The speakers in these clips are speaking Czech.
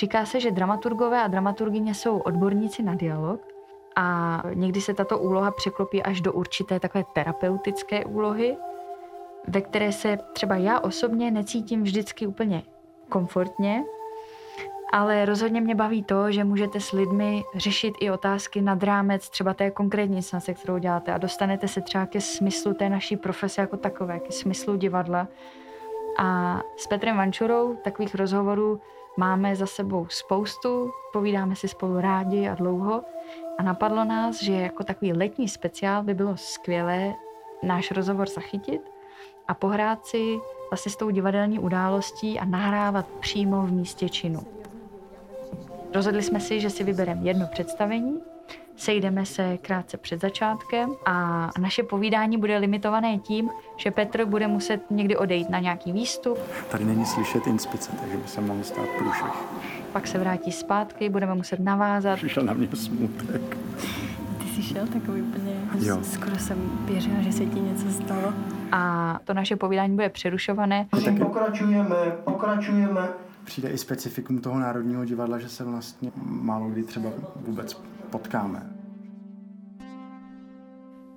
Říká se, že dramaturgové a dramaturgině jsou odborníci na dialog a někdy se tato úloha překlopí až do určité takové terapeutické úlohy, ve které se třeba já osobně necítím vždycky úplně komfortně, ale rozhodně mě baví to, že můžete s lidmi řešit i otázky nad rámec třeba té konkrétní se kterou děláte a dostanete se třeba ke smyslu té naší profese jako takové, ke smyslu divadla. A s Petrem Vančurou takových rozhovorů máme za sebou spoustu, povídáme si spolu rádi a dlouho a napadlo nás, že jako takový letní speciál by bylo skvělé náš rozhovor zachytit a pohrát si vlastně s tou divadelní událostí a nahrávat přímo v místě činu. Rozhodli jsme si, že si vybereme jedno představení, sejdeme se krátce před začátkem a naše povídání bude limitované tím, že Petr bude muset někdy odejít na nějaký výstup. Tady není slyšet inspice, takže by se mohl stát průšvih. Pak se vrátí zpátky, budeme muset navázat. Přišel na mě smutek. Ty jsi šel takový úplně, jo. skoro jsem věřila, že se ti něco stalo. A to naše povídání bude přerušované. Pokračujeme, pokračujeme přijde i specifikum toho Národního divadla, že se vlastně málo kdy třeba vůbec potkáme.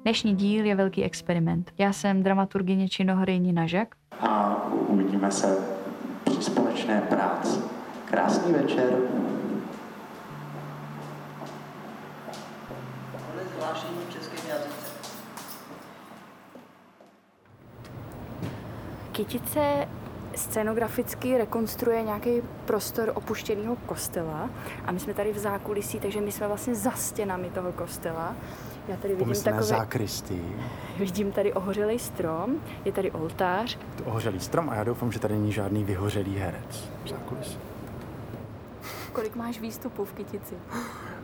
Dnešní díl je velký experiment. Já jsem dramaturgině činohry Nina Žak. A uvidíme se při společné práci. Krásný večer. Kytice scenograficky rekonstruuje nějaký prostor opuštěného kostela a my jsme tady v zákulisí, takže my jsme vlastně za stěnami toho kostela. Já tady vidím takové... zákristy. Vidím tady ohořelý strom, je tady oltář. To ohořelý strom a já doufám, že tady není žádný vyhořelý herec v zákulisí. Kolik máš výstupů v Kytici?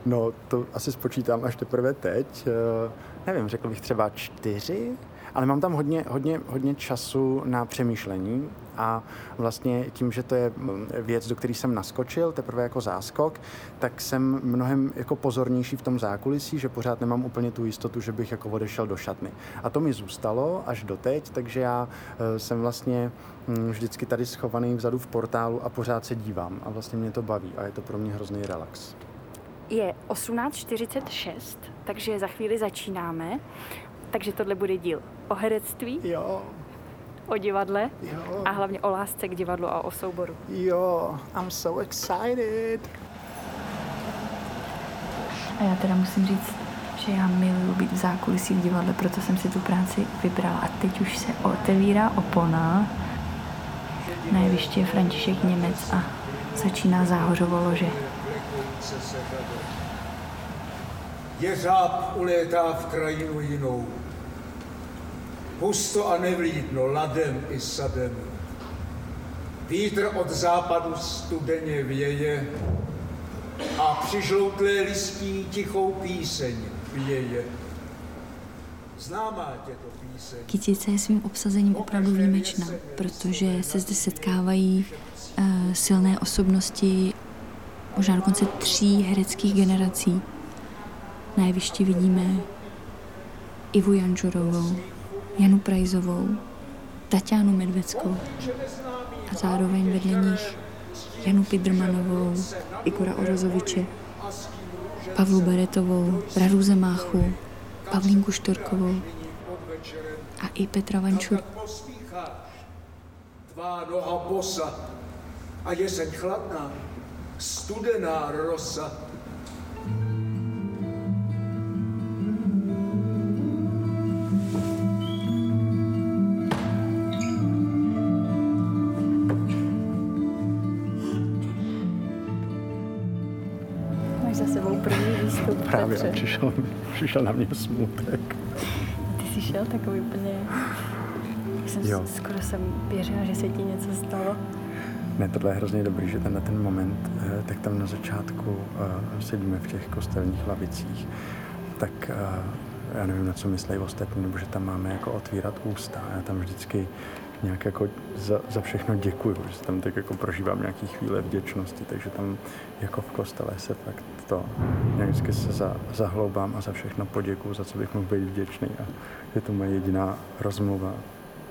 No, to asi spočítám až teprve teď. Eh, nevím, řekl bych třeba čtyři, ale mám tam hodně, hodně, hodně času na přemýšlení a vlastně tím, že to je mm, věc, do které jsem naskočil, teprve jako záskok, tak jsem mnohem jako pozornější v tom zákulisí, že pořád nemám úplně tu jistotu, že bych jako odešel do šatny. A to mi zůstalo až doteď, takže já eh, jsem vlastně mm, vždycky tady schovaný vzadu v portálu a pořád se dívám a vlastně mě to baví a je to pro mě hrozný relax. Je 18.46, takže za chvíli začínáme. Takže tohle bude díl o herectví. Jo. O divadle. Jo. A hlavně o lásce k divadlu a o souboru. Jo, I'm so excited. A já teda musím říct, že já miluji být v zákulisí v divadle, proto jsem si tu práci vybrala. A teď už se otevírá opona. Na jevišti je František Němec a začíná záhořovo lože. Jeřáb ulétá v krajinu jinou. Husto a nevlídno, ladem i sadem. Vítr od západu studeně věje a přižloutlé listí tichou píseň věje. Známá tě to píseň. Kytice je svým obsazením opravdu výjimečná, protože se zde setkávají uh, silné osobnosti možná dokonce tří hereckých generací. Na jevišti vidíme Ivu Janžurovou, Janu Prajzovou, Tatianu Medveckou a zároveň vedle nich Janu Pidrmanovou, Igora Orozoviče, Pavlu Beretovou, Radu Zemáchu, Pavlínku Štorkovou a i Petra Vančur. Tvá noha bosa a jeseň chladná, studená rosa přišel, přišel na mě smutek. Ty jsi šel takový úplně... Jsem jo. Skoro jsem věřila, že se ti něco stalo. Ne, tohle je hrozně dobrý, že ten na ten moment, eh, tak tam na začátku uh, sedíme v těch kostelních lavicích, tak uh, já nevím, na co myslí ostatní, nebo že tam máme jako otvírat ústa. Já tam vždycky nějak jako za, za všechno děkuju, že tam tak jako prožívám nějaký chvíle vděčnosti, takže tam jako v kostele se fakt to nějak vždycky se za, zahloubám a za všechno poděkuju, za co bych mohl být vděčný a je to moje jediná rozmluva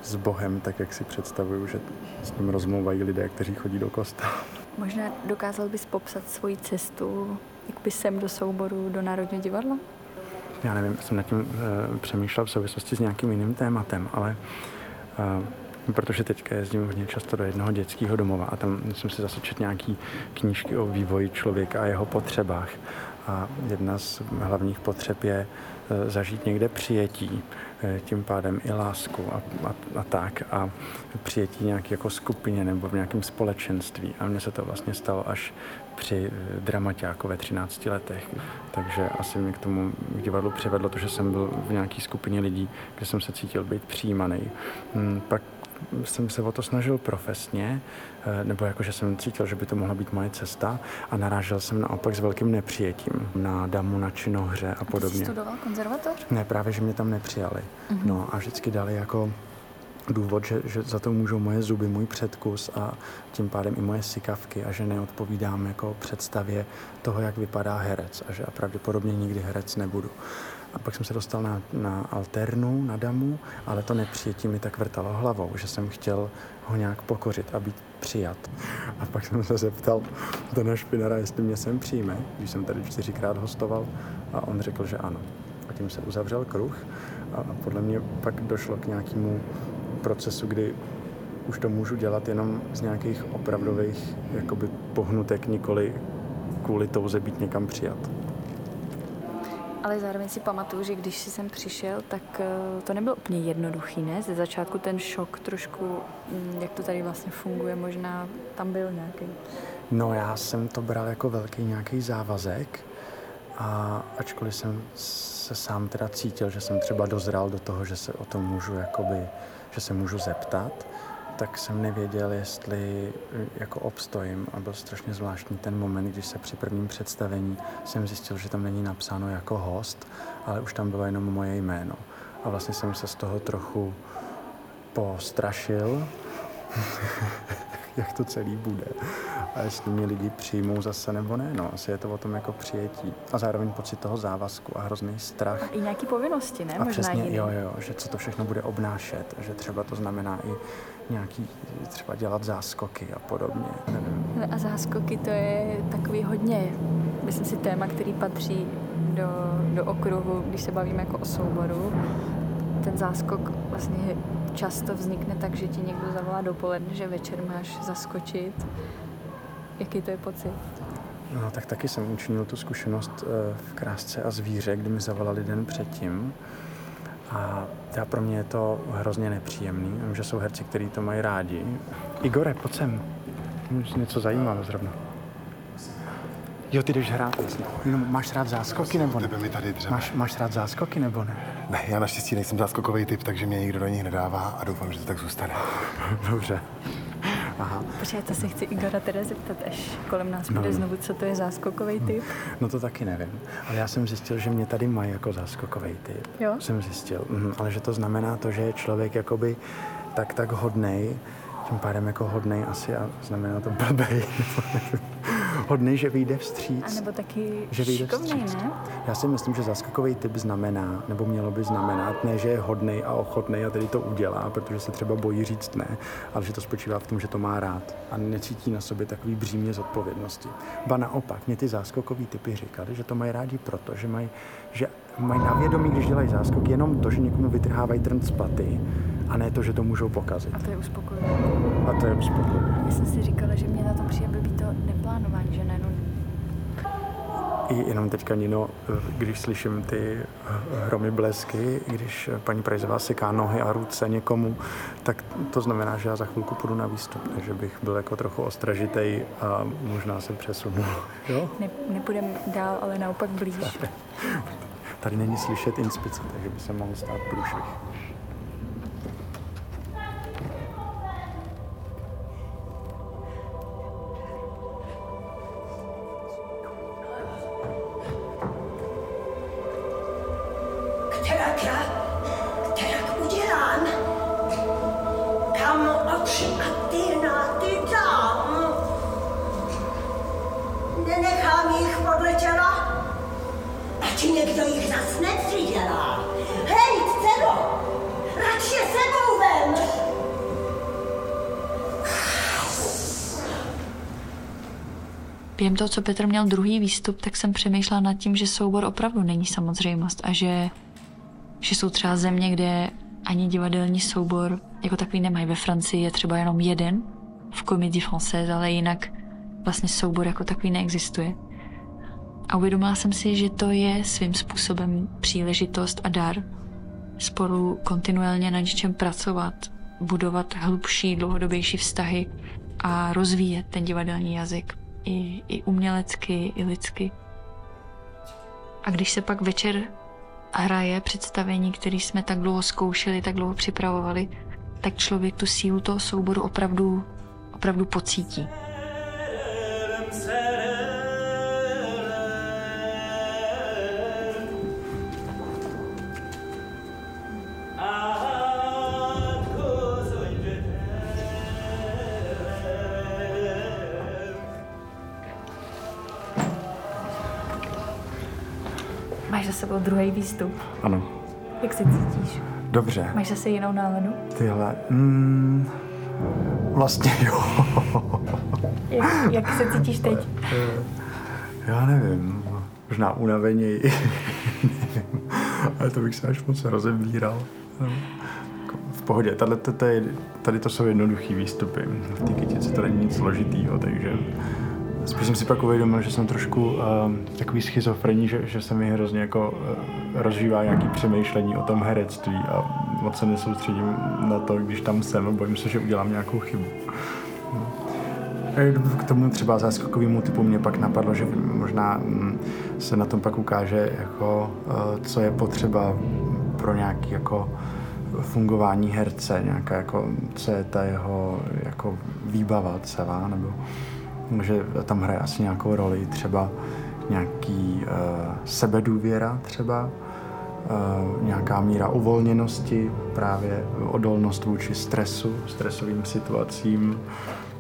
s Bohem, tak jak si představuju, že s ním rozmluvají lidé, kteří chodí do kostela. Možná dokázal bys popsat svoji cestu, jak bys sem do souboru do Národního divadla? Já nevím, jsem nad tím e, přemýšlel v souvislosti s nějakým jiným tématem, ale e, protože teďka jezdím hodně často do jednoho dětského domova a tam jsem si zase četl nějaký knížky o vývoji člověka a jeho potřebách. A jedna z hlavních potřeb je e, zažít někde přijetí, e, tím pádem i lásku a, a, a tak a přijetí nějak jako skupině nebo v nějakém společenství. A mně se to vlastně stalo až při e, dramaťáku ve 13 letech. Takže asi mě k tomu k divadlu přivedlo to, že jsem byl v nějaké skupině lidí, kde jsem se cítil být přijímaný. Hmm, pak jsem se o to snažil profesně, nebo jako, že jsem cítil, že by to mohla být moje cesta a narážel jsem naopak s velkým nepřijetím na damu, na činohře a podobně. Jsi studoval konzervatoř? Ne, právě, že mě tam nepřijali. Mm-hmm. No a vždycky dali jako důvod, že, že za to můžou moje zuby, můj předkus a tím pádem i moje sikavky a že neodpovídám jako představě toho, jak vypadá herec a že a pravděpodobně nikdy herec nebudu. A pak jsem se dostal na, na alternu, na damu, ale to nepřijetí mi tak vrtalo hlavou, že jsem chtěl ho nějak pokořit a být přijat. A pak jsem se zeptal Dana Špinara, jestli mě sem přijme, když jsem tady čtyřikrát hostoval a on řekl, že ano. A tím se uzavřel kruh a podle mě pak došlo k nějakému procesu, kdy už to můžu dělat jenom z nějakých opravdových jakoby pohnutek, nikoli kvůli touze být někam přijat. Ale zároveň si pamatuju, že když jsi sem přišel, tak eh, to nebylo úplně jednoduchý, ne? Ze začátku ten šok trošku, mm, jak to tady vlastně funguje, možná tam byl nějaký. No já jsem to bral jako velký nějaký závazek a ačkoliv jsem se sám teda cítil, že jsem třeba dozral do toho, že se o tom můžu jakoby, že se můžu zeptat, tak jsem nevěděl, jestli eh, jako obstojím a byl strašně zvláštní ten moment, když se při prvním představení jsem zjistil, že tam není napsáno jako host, ale už tam bylo jenom moje jméno. A vlastně jsem se z toho trochu postrašil, jak to celý bude. A jestli mě lidi přijmou zase nebo ne, no, asi je to o tom jako přijetí. A zároveň pocit toho závazku a hrozný strach. A i nějaký povinnosti, ne? A Možná přesně, jiný. jo, jo, že co to všechno bude obnášet, že třeba to znamená i nějaký, třeba dělat záskoky a podobně, nevím. A záskoky to je takový hodně, myslím si, téma, který patří do, do okruhu, když se bavíme jako o souboru. Ten záskok vlastně často vznikne tak, že ti někdo zavolá dopoledne, že večer máš zaskočit. Jaký to je pocit? No tak taky jsem učinil tu zkušenost eh, v Krásce a zvíře, kdy mi zavolali den předtím. A já pro mě je to hrozně nepříjemný. Vím, že jsou herci, kteří to mají rádi. Igore, pojď sem. Něco zajímavého zrovna. Jo, ty jdeš hrát. No, máš rád záskoky nebo ne? Mi tady dřeme. Máš, máš rád záskoky nebo ne? Ne, já naštěstí nejsem záskokový typ, takže mě nikdo do nich nedává a doufám, že to tak zůstane. Dobře. Aha. Počkej, to se chci Igora teda zeptat, až kolem nás No, bude no. znovu, co to je záskokový typ. No to taky nevím. Ale já jsem zjistil, že mě tady mají jako záskokový typ. Jo? Jsem zjistil. Mhm, ale že to znamená to, že je člověk jakoby tak tak hodnej, tím pádem jako hodnej asi a znamená to blbej. hodnej, že vyjde vstříc. A nebo taky že vyjde šikovnej, vstříc. ne? Já si myslím, že zaskakový typ znamená, nebo mělo by znamenat, ne, že je hodnej a ochotnej a tedy to udělá, protože se třeba bojí říct ne, ale že to spočívá v tom, že to má rád a necítí na sobě takový břímě zodpovědnosti. Ba naopak, mě ty záskokový typy říkali, že to mají rádi proto, že mají, že mají na vědomí, když dělají záskok, jenom to, že někomu vytrhávají trn z paty a ne to, že to můžou pokazit. A to je uspokojivé. A to je uspokojivé. Já jsem si říkala, že mě na tom přijde blbý to neplánování, že najednou I jenom teďka, Nino, když slyším ty hromy blesky, když paní Prajzová seká nohy a ruce někomu, tak to znamená, že já za chvilku půjdu na výstup, takže bych byl jako trochu ostražitej a možná se přesunu. Jo? ne, nepůjdeme dál, ale naopak blíž. Tady není slyšet inspice, takže by se mohl stát průšvih. Kam oči a ty náty dám? Nenechám jich podle těla, ať někdo jich zas nepřidělá. Hej, dcero, radši je sebou vem. během toho, co Petr měl druhý výstup, tak jsem přemýšlela nad tím, že soubor opravdu není samozřejmost a že, že jsou třeba země, kde ani divadelní soubor jako takový nemají. Ve Francii je třeba jenom jeden v Comédie Française, ale jinak vlastně soubor jako takový neexistuje. A uvědomila jsem si, že to je svým způsobem příležitost a dar spolu kontinuálně na něčem pracovat, budovat hlubší, dlouhodobější vztahy a rozvíjet ten divadelní jazyk i, i umělecky, i lidsky. A když se pak večer hraje představení, které jsme tak dlouho zkoušeli, tak dlouho připravovali, tak člověk tu sílu toho souboru opravdu, opravdu pocítí. Máš za sebou druhý výstup. Ano, Jak se cítíš? Dobře. Máš zase jinou náladu? Tyhle, mm, vlastně jo. Jak, jak se cítíš teď? Já nevím, možná unaveněji, nevím, ale to bych se až moc rozebíral. V pohodě, tady je, tady to jsou jednoduchý výstupy. V té kytice to není nic složitýho, takže spíš jsem si pak uvědomil, že jsem trošku uh, takový schizofrení, že, že se mi hrozně jako uh, rozžívá nějaký přemýšlení o tom herectví a moc se nesoustředím na to, když tam jsem bojím se, že udělám nějakou chybu. K tomu třeba záskokovému typu mě pak napadlo, že možná mm, se na tom pak ukáže, jako, co je potřeba pro nějaký jako fungování herce, nějaká jako, co je ta jeho jako výbava celá, nebo že tam hraje asi nějakou roli třeba nějaký uh, sebedůvěra třeba, uh, nějaká míra uvolněnosti, právě odolnost vůči stresu, stresovým situacím,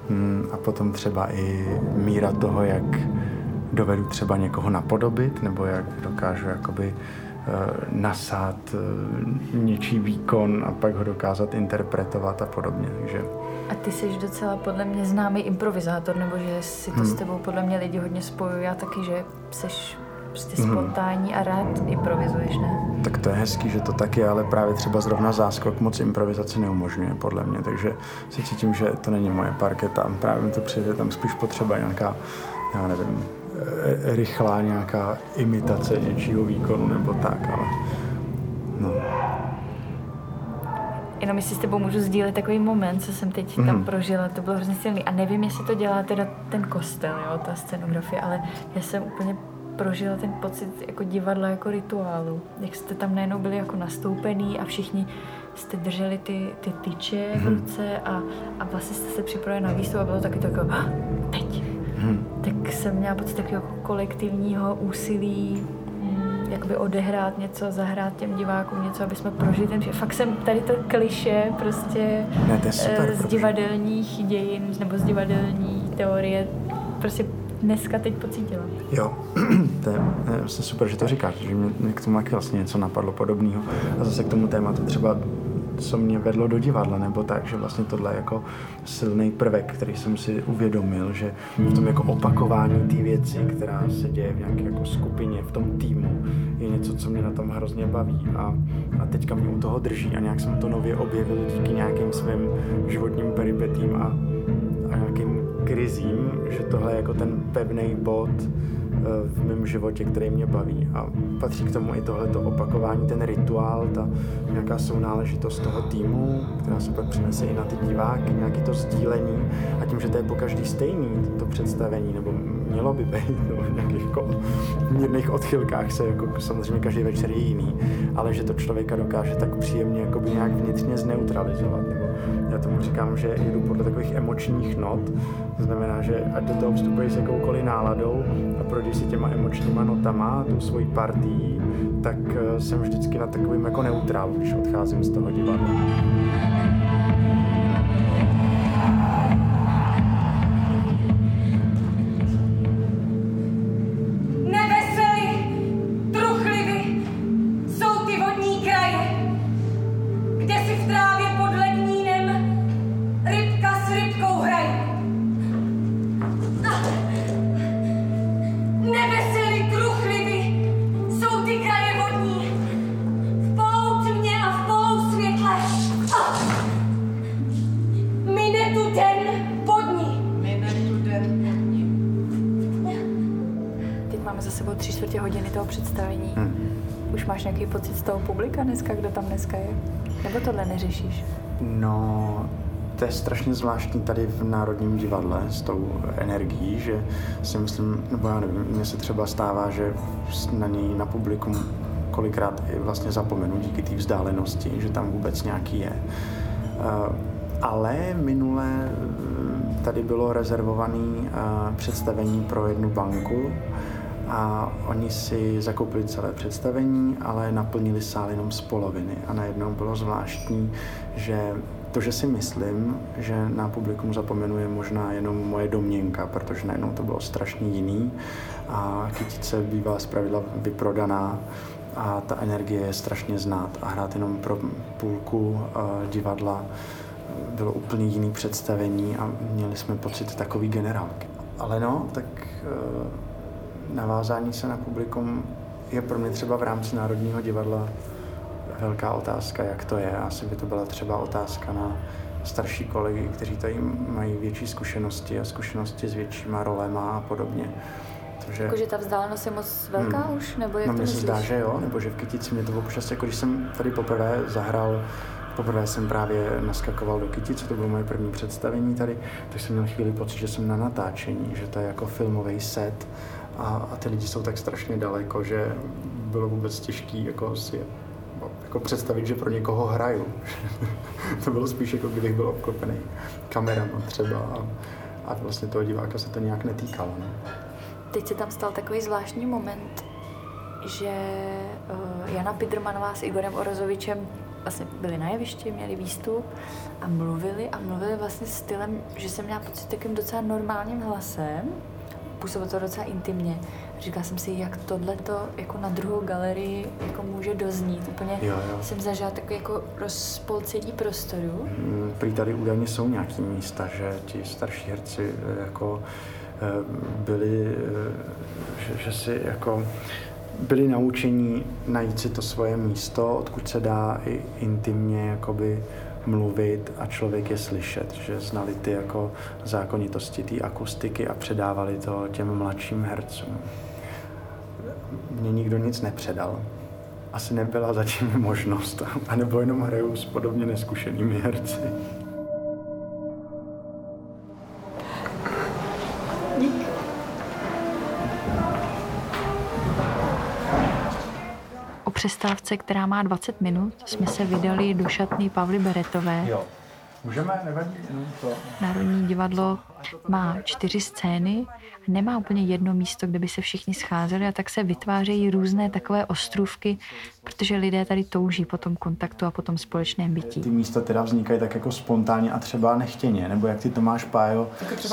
Hmm, a potom třeba i míra toho, jak dovedu třeba někoho napodobit, nebo jak dokážu jakoby eh, nasát eh, něčí výkon a pak ho dokázat interpretovat a podobně. Takže A ty jsi docela podle mě známý improvizátor, nebo že si to s tebou podle mě lidi hodně spojují. Já taky, že jsi prostě spontánní a rád improvizuješ, ne? tak to je hezký, že to tak je, ale právě třeba zrovna záskok moc improvizaci neumožňuje, podle mě, takže si cítím, že to není moje parketa. Právě mi to přijde tam spíš potřeba nějaká, já nevím, eh, rychlá nějaká imitace něčího výkonu nebo tak, ale no. Jenom jestli s tebou můžu sdílet takový moment, co jsem teď tam prožila, to bylo hrozně silný. A nevím, jestli to dělá teda ten kostel, jo, ta scenografie, ale já jsem úplně prožila ten pocit jako divadla, jako rituálu. Jak jste tam najednou byli jako nastoupený a všichni jste drželi ty, ty tyče v ruce a, a vlastně jste se připravili na výstup a bylo taky to jako, "Ah, teď. Tak jsem měla pocit takového kolektivního úsilí mm, jakoby odehrát něco, zahrát těm divákům něco, aby jsme prožili ten. Fakt jsem tady to kliše prostě Ne, to super, eh, z divadelních dějin nebo z divadelní teorie prostě dneska teď pocítila. Jo, to je, je vlastně super, že to říkáš, že mě, mě k tomu taky vlastně něco napadlo podobného. A zase k tomu tématu třeba, co mě vedlo do divadla, nebo tak, že vlastně tohle je jako silný prvek, který jsem si uvědomil, že v tom jako opakování té věci, která se děje v nějaké jako skupině, v tom týmu, je něco, co mě na tom hrozně baví. A, a teďka mě u toho drží a nějak jsem to nově objevil díky nějakým svým životním peripetím a, a nějakým krizím, že tohle je jako ten pevný bod v mém životě, který mě baví. A patří k tomu i tohleto opakování, ten rituál, ta nějaká sounáležitost toho týmu, která se pak přinese i na ty diváky, nějaký to sdílení. A tím, že to je po každý stejný, to představení, nebo mělo by být, nebo v nějakých jako mírných odchylkách se jako samozřejmě každý večer je jiný, ale že to člověka dokáže tak příjemně jakoby nějak vnitřně zneutralizovat. Nebo já tomu říkám, že jedu podle takových emočních not, to znamená, že ať do toho vstupuješ s jakoukoliv náladou projdeš si těma emočníma notama, tou svojí partií, tak eh, jsem vždycky na takovým jako neutrálu, když odcházím z toho divadla. Máš nějaký pocit z toho publika dneska, kdo tam dneska je? Nebo tohle neřešíš? No, to je strašně zvláštní tady v Národním divadle s tou energií, že si myslím, nebo já nevím, mně se třeba stává, že na něj, na publikum kolikrát i vlastně zapomenu díky té vzdálenosti, že tam vůbec nějaký je. Uh, ale minule eh, tady bylo rezervované uh, představení pro jednu banku a oni si zakoupili celé představení, ale naplnili sál jenom z poloviny. A najednou bylo zvláštní, že to, že si myslím, že na publikum zapomenu, je možná jenom moje domněnka, protože najednou to bylo strašně jiný. A kytice bývá zpravidla vyprodaná a ta energie je strašně znát. A hrát jenom pro půlku uh, divadla bylo úplně jiný představení a měli jsme pocit takový generálky. Ale no, tak uh, navázání se na publikum je pro mě třeba v rámci Národního divadla velká otázka, jak to je. Asi by to byla třeba otázka na starší kolegy, kteří tady mají větší zkušenosti a zkušenosti s většíma rolema a podobně. Takže... Jakože ta vzdálenost je moc velká hmm. už? Nebo jak no, mně se zdá, že jo, nebo že v Kytici mě to občas, jako když jsem tady poprvé zahrál Poprvé jsem právě naskakoval do Kytice, to bylo moje první představení tady, tak jsem měl chvíli pocit, že jsem na natáčení, že to je jako filmový set a, a ty lidi jsou tak strašně daleko, že bylo vůbec těžké jako si jako představit, že pro někoho hraju. to bylo spíš jako kdybych byl obklopený kamerama třeba a, a vlastně toho diváka se to nějak netýkalo. Ne? Teď se tam stal takový zvláštní moment, že uh, Jana Pidrmanová s Igorem Orozovičem vlastně byli na jevišti, měli výstup a mluvili a mluvili vlastně stylem, že jsem měla pocit takým docela normálním hlasem, působilo to docela intimně. Říkala jsem si, jak tohle to jako na druhou galerii jako může doznít. Úplně jo, jo. jsem zažila takový jako rozpolcení prostoru. Hmm, prý tady údajně jsou nějaké místa, že ti starší herci eh, jako eh, byli, eh, že, že si jako byli naučení najít si to svoje místo, odkud se dá i intimně jakoby mluvit a člověk je slyšet, že znali ty jako zákonitosti té akustiky a předávali to těm mladším hercům. Mně nikdo nic nepředal. Asi nebyla zatím možnost, anebo jenom hraju s podobně neskušenými herci. Přestávce, která má 20 minut, jsme se vydali do šatny Pavly Beretové. Jo. Můžeme, nevadí, jenom to. Národní divadlo má čtyři scény, nemá úplně jedno místo, kde by se všichni scházeli a tak se vytvářejí různé takové ostrůvky, protože lidé tady touží po tom kontaktu a po tom společném bytí. Ty místa teda vznikají tak jako spontánně a třeba nechtěně, nebo jak ty to máš, Pájo,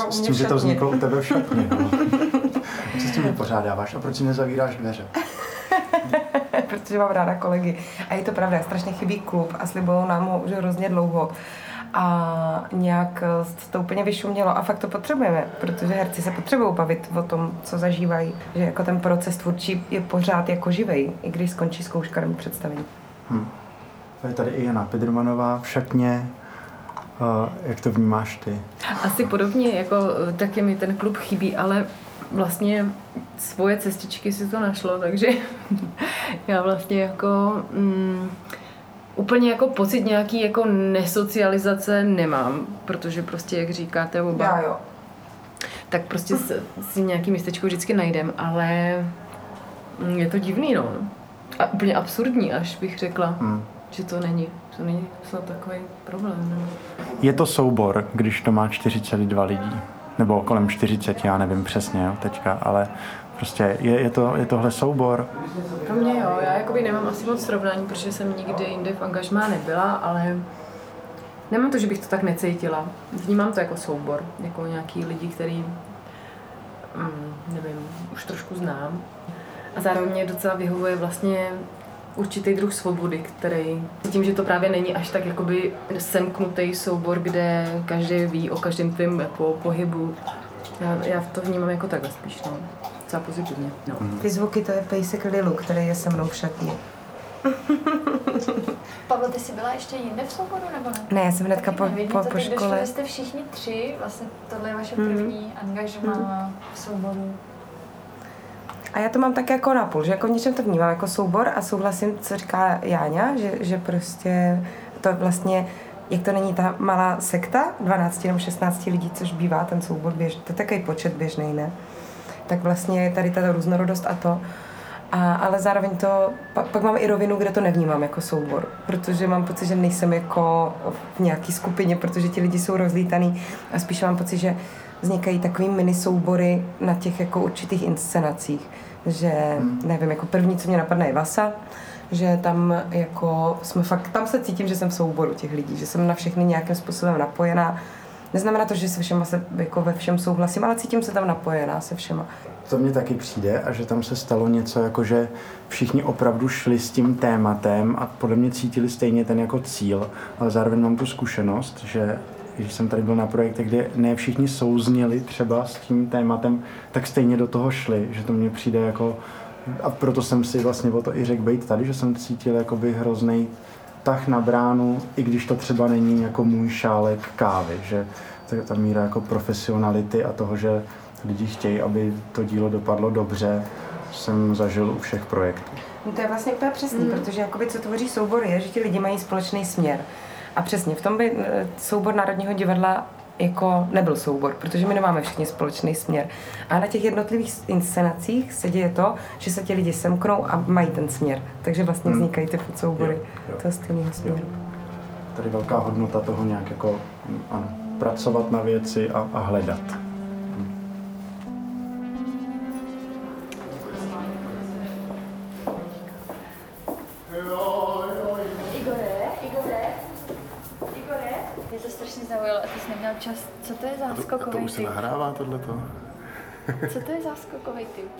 s tím, že to vzniklo u tebe v šatně. No. Co s tím vypořádáváš a proč si nezavíráš dveře? protože mám ráda kolegy. A je to pravda, strašně chybí klub a slibovalo nám ho už hrozně dlouho. A nějak to úplně vyšumělo a fakt to potřebujeme, protože herci se potřebují bavit o tom, co zažívají. Že jako ten proces tvůrčí je pořád jako živej, i když skončí zkouška nebo představení. Hmm. Je tady i Jana Pedrmanová v šatně. Uh, jak to vnímáš ty? Asi podobně, jako taky mi ten klub chybí, ale vlastně svoje cestičky si to našlo, takže já vlastně jako mm, úplně jako pocit nějaký jako nesocializace nemám, protože prostě, jak říkáte oba, já jo. tak prostě si nějaký místečko vždycky najdem, ale je to divný, no. A úplně absurdní, až bych řekla, hmm. že to není. To není snad takový problém. No. Je to soubor, když to má 42 lidí nebo kolem 40, já nevím přesně jo, teďka, ale prostě je, je, to, je tohle soubor. Pro mě jo, já jakoby nemám asi moc srovnání, protože jsem nikdy jinde v angažmá nebyla, ale nemám to, že bych to tak necítila. Vnímám to jako soubor, jako nějaký lidi, který, mm, nevím, už trošku znám. A zároveň mě docela vyhovuje vlastně určitý druh svobody, který tím, že to právě není až tak jakoby semknutý soubor, kde každý ví o každém tvém jako pohybu. Já, já to vnímám jako takhle spíš, no. Docela pozitivně. No. Mhm. Ty zvuky to je pejsek Lilu, který je se mnou v šatně. Pavlo, ty jsi byla ještě jinde v souboru, nebo ne? Ne, já jsem hnedka po, po, po škole. jste všichni tři, vlastně tohle je vaše první mm. angažma mm. v souboru. A já to mám tak jako napůl, že jako v něčem to vnímám jako soubor a souhlasím, co říká Jáňa, že, že prostě to vlastně jak to není ta malá sekta, 12 nebo 16 lidí, což bývá ten soubor běžný, to je takový počet běžný, ne? Tak vlastně tady ta různorodost a to, a, ale zároveň to, pak, pak mám i rovinu, kde to nevnímám jako soubor, protože mám pocit, že nejsem jako v nějaký skupině, protože ti lidi jsou rozlítaný a spíš mám pocit, že vznikají takový mini soubory na těch jako určitých inscenacích, že nevím, jako první, co mě napadne je Vasa, že tam jako jsme fakt, tam se cítím, že jsem v souboru těch lidí, že jsem na všechny nějakým způsobem napojená. Neznamená to, že se všema se jako ve všem souhlasím, ale cítím se tam napojená se všema. To mně taky přijde a že tam se stalo něco, jako že všichni opravdu šli s tím tématem a podle mě cítili stejně ten jako cíl, ale zároveň mám tu zkušenost, že když jsem tady byl na projektech, kde ne všichni souzněli třeba s tím tématem, tak stejně do toho šli, že to mně přijde jako a proto jsem si vlastně o to i řekl být tady, že jsem cítil jakoby hrozný tah na bránu, i když to třeba není jako můj šálek kávy, že ta míra jako profesionality a toho, že lidi chtějí, aby to dílo dopadlo dobře, jsem zažil u všech projektů. No to je vlastně úplně přesný, mm. protože jakoby, co tvoří soubor je, že ti lidi mají společný směr. A přesně, v tom by eh, soubor Národního divadla jako nebyl soubor, protože my nemáme všichni společný směr. A na těch jednotlivých inscenacích se děje to, že se ti lidi semknou a mají ten směr. Takže vlastně hmm. vznikají ty soubory jo, jo. toho stejného směru. Tady velká hodnota toho nějak jako ano, pracovat na věci a, a hledat. Už se nahrává tohleto? Co to je záskokový typ?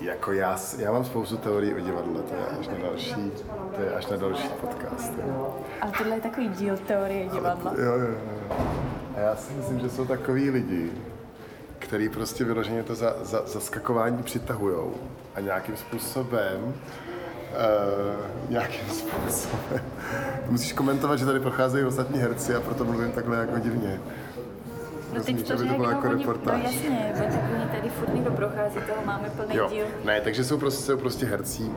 Jako já, já mám spoustu teorií o divadle, to je až na další, to je až na další podcast. Jo. Ale tohle je takový díl teorie divadla. Ale, jo, jo, jo. A já si myslím, že jsou takový lidi, který prostě vyloženě to za, za, zaskakování přitahujou a nějakým způsobem uh, nějakým způsobem. Musíš komentovat, že tady procházejí ostatní herci a proto mluvím takhle jako divně. No teď to, by to bylo jako oni, reportáž. No jasně, bo tak oni tady furt někdo prochází, toho máme plný jo. díl. Ne, takže jsou prostě, jsou prostě hercí,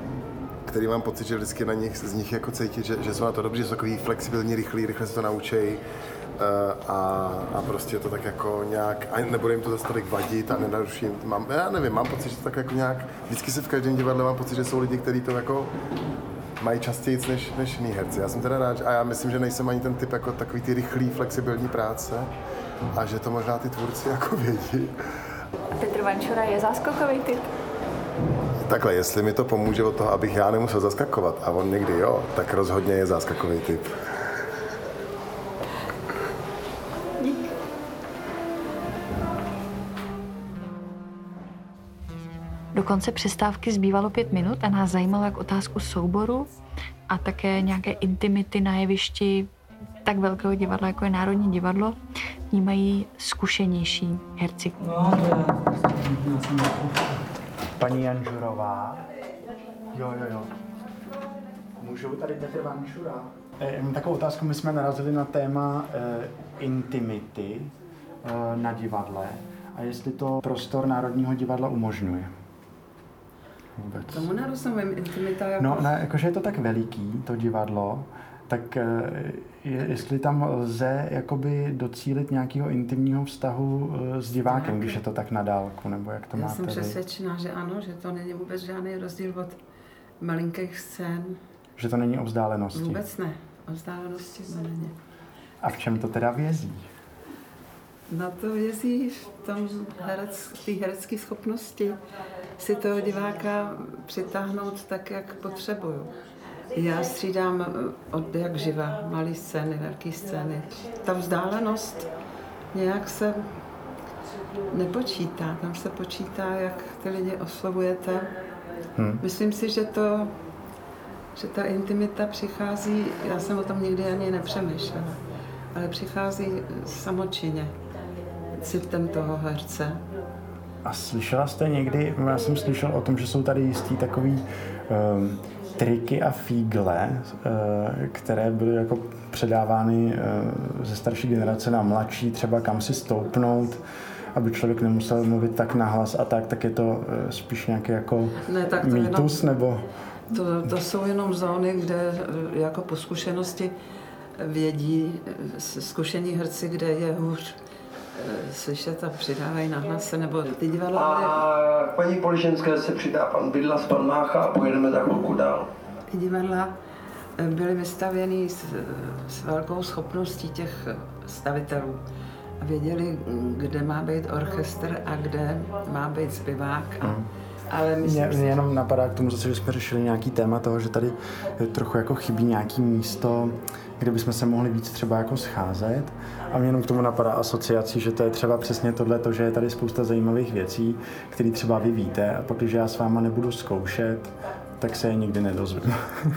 který mám pocit, že vždycky na nich, z nich jako cítit, že, že jsou na to dobří, že jsou takový flexibilní, rychlí, rychle se to naučí uh, a, a prostě to tak jako nějak, a nebude jim to zase tolik vadit a nenaruším, mám, já nevím, mám pocit, že to tak jako nějak, vždycky se v každém divadle mám pocit, že jsou lidi, kteří to jako mají častěji než, než jiný herci. Já jsem teda rád, a já myslím, že nejsem ani ten typ jako takový ty rychlý, flexibilní práce, a že to možná ty tvůrci jako vědí. Petr Vančura je záskokový typ? Takhle, jestli mi to pomůže od toho, abych já nemusel zaskakovat, a on někdy jo, tak rozhodně je záskakový typ. Do konce přestávky zbývalo pět minut a nás zajímalo jak otázku souboru a také nějaké intimity na jevišti tak velkého divadla, jako je Národní divadlo, vnímají zkušenější herci. Paní Janžurová. Jo, jo, jo. Můžu tady Petr Vančura? E, takovou otázku, my jsme narazili na téma e, intimity e, na divadle a jestli to prostor Národního divadla umožňuje. Vůbec. Tomu nerozumím, intimita jako... No, ne, jakože je to tak veliký, to divadlo, tak eh, je, jestli tam lze jakoby docílit nějakého intimního vztahu eh, s divákem, když je to tak na dálku, nebo jak to Já máte jsem přesvědčená, že ano, že to není vůbec žádný rozdíl od malinkých scén. Že to není o vzdálenosti? Vůbec ne, o vzdálenosti to není. A v čem to teda vězí? Na to vězí v tom herec, té herecké schopnosti si toho diváka přitáhnout tak, jak potřebuju. Já střídám eh, od jak živa, malé scény, velké scény. Ta vzdálenost nějak se nepočítá. Tam se počítá, jak ty lidi oslovujete. Hmm. Myslím si, že to, že ta intimita přichází, já jsem o tom nikdy ani nepřemýšlela, ale přichází samočině citem toho herce. A slyšela jste někdy, já jsem slyšel o tom, že jsou tady jistý takový um, triky a fígle, eh, které byly jako předávány eh, ze starší generace na mladší, třeba kam si stoupnout, aby člověk nemusel mluvit tak nahlas a tak, tak je to eh, spíš nějaký jako Ne, tak to mýtus, jenom- nebo... To, to jsou jenom zóny, kde jako po zkušenosti vědí zkušení herci, kde je hůř slyšet a přidávají na hlase, nebo ty divadla, A k paní Polišenské se přidá pan Bydlas, pan Mácha a pojedeme za chvilku dál. ty divadla eh, byly vystavěny s, s velkou schopností těch eh, stavitelů. A věděli, mm, kde má být orchestr a kde má být zpěvák. A, Mhm. ale Mě, myslím mě si, jenom napadá k tomu zase, že jsme řešili nějaký téma toho, že tady trochu jako chybí nějaký místo, kde bychom se mohli víc třeba jako scházet. A mě jenom k tomu napadá asociací, že to je třeba přesně tohle, to, že je tady spousta zajímavých věcí, které třeba vy víte a pak, když já s váma nebudu zkoušet, tak se je nikdy nedozvím.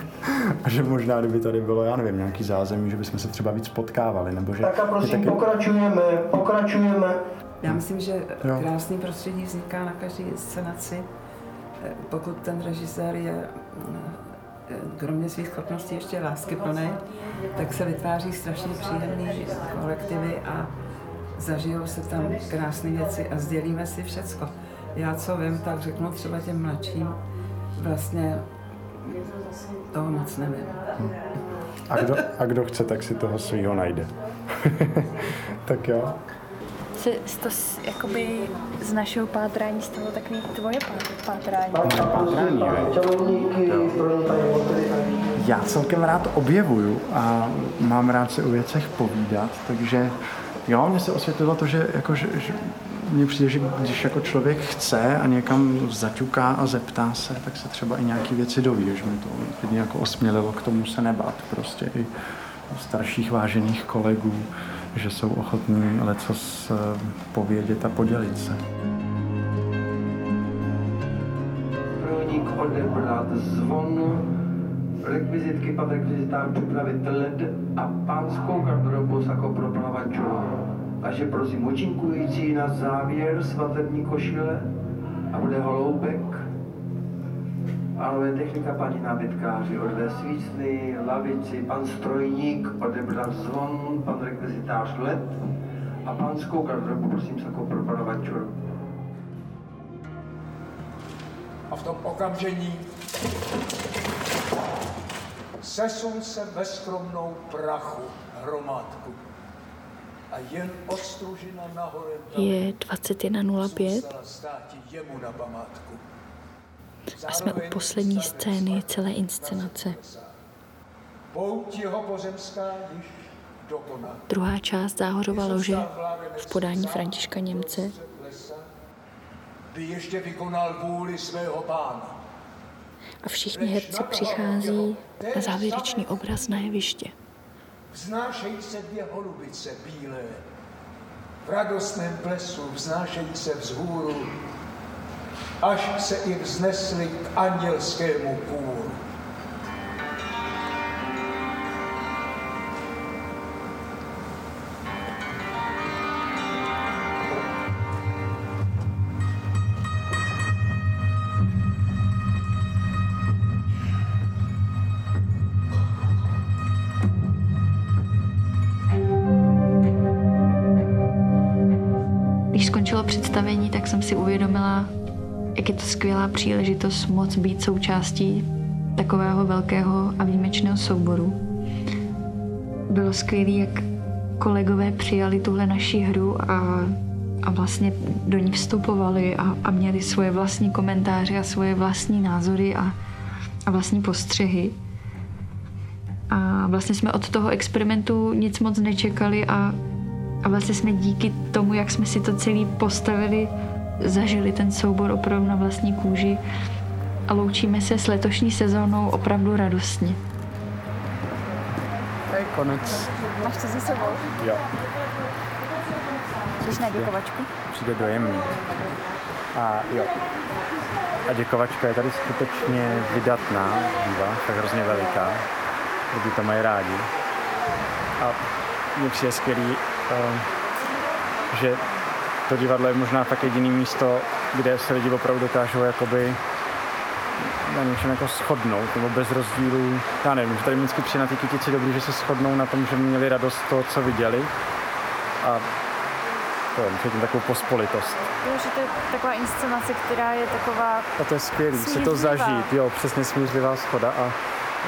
a že možná, kdyby tady bylo, já nevím, nějaký zázemí, že bychom se třeba víc potkávali, nebo že... Tak a prosím, taky- pokračujeme, pokračujeme. Já myslím, že Jo. krásný prostředí vzniká na každé inscenaci, eh, pokud ten režisér je eh, kromě svých schopností ještě láskyplný, tak se vytváří strašně příjemný kolektivy a zažijou se tam krásné věci a sdělíme si všecko. Já co vím, tak řeknu třeba těm mladším, vlastně toho moc nevím. A kdo, a kdo chce, tak si toho svýho najde. tak jo. Se to jakoby z našeho pátrání stalo takový tvoje pát- pátrání. Pátrání, Já celkem rád objevuju a mám rád si o věcech povídat, takže jo, mně se osvětlilo to, že, jako, že, že mně přijde, že když jako člověk chce a někam zaťuká a zeptá se, tak se třeba i nějaké věci doví, že mi to jako osmělilo k tomu se nebát. Prostě i starších vážených kolegů, že jsou ochotní lecos eh, povědět a podělit se. Průnik odebrat zvon, rekvizitky pan rekvizitář připravit led a pánskou garderobu jako pro plavačů. Takže prosím účinkující na závěr svatební košile a bude holoubek. Pánové technika, paní nábytkáři, odvez svícny, lavici, pan strojník, odebrat zvon, pan rekvizitář led a pánskou garderobu prosím jako pro plavačů. A v tom okamžení sesun se ve skromnou prachu hromádku. A jen ostružina nahoře Je 21.05 musela státi jemu na památku. A jsme u poslední scény celé inscenace. Druhá část Záhořova lože v podání Františka Němce By ještě vykonal vůli svého pána. a všichni herci přichází na závěrečný obraz na jeviště. Vznášejí se dvě holubice bílé. V radostném plesu vznášejí se vzhůru, až se i vznesly k andělskému kůru. Skvělá příležitost moc být součástí takového velkého a výjimečného souboru. Bylo skvělé, jak kolegové přijali tuhle naši hru a, a vlastně do ní vstupovali a, a měli svoje vlastní komentáře a svoje vlastní názory a, a vlastní postřehy. A vlastně jsme od toho experimentu nic moc nečekali a, a vlastně jsme díky tomu, jak jsme si to celý postavili, zažili ten soubor opravdu na vlastní kůži a loučíme se s letošní sezónou opravdu radostně. To je konec. Máš to za sebou? Jo, Jdeš na děkovačku? přijde dojemný. A jo. A děkovačka je tady skutečně vydatná, bývá, tak hrozně veliká. Lidi to mají rádi. A mně přijde skvělý, eh, že to divadlo je možná fakt jediný místo, kde se lidi opravdu dokážou jakoby na něčem jako shodnout, nebo bez rozdílů. Já nevím, že tady vždycky přijde na ty kytici dobrý, že se shodnou na tom, že měli radost toho, co viděli. A to cítím takovou pospolitost. Jo, že to je taková inscenace, která je taková... A to je skvělý, se to zažít, jo, přesně smířlivá schoda a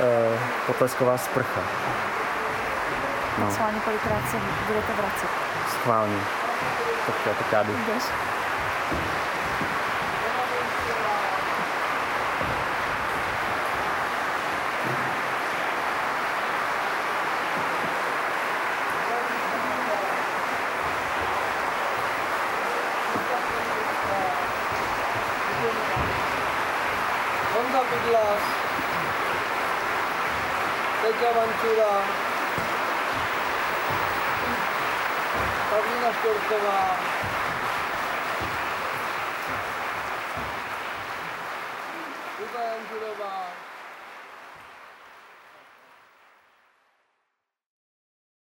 e, potlesková sprcha. No, Třeba několikrát se budete vracet. schválně. Tak já, tak já jdu. Jdeš? Honza Bydlas, 쫄까봐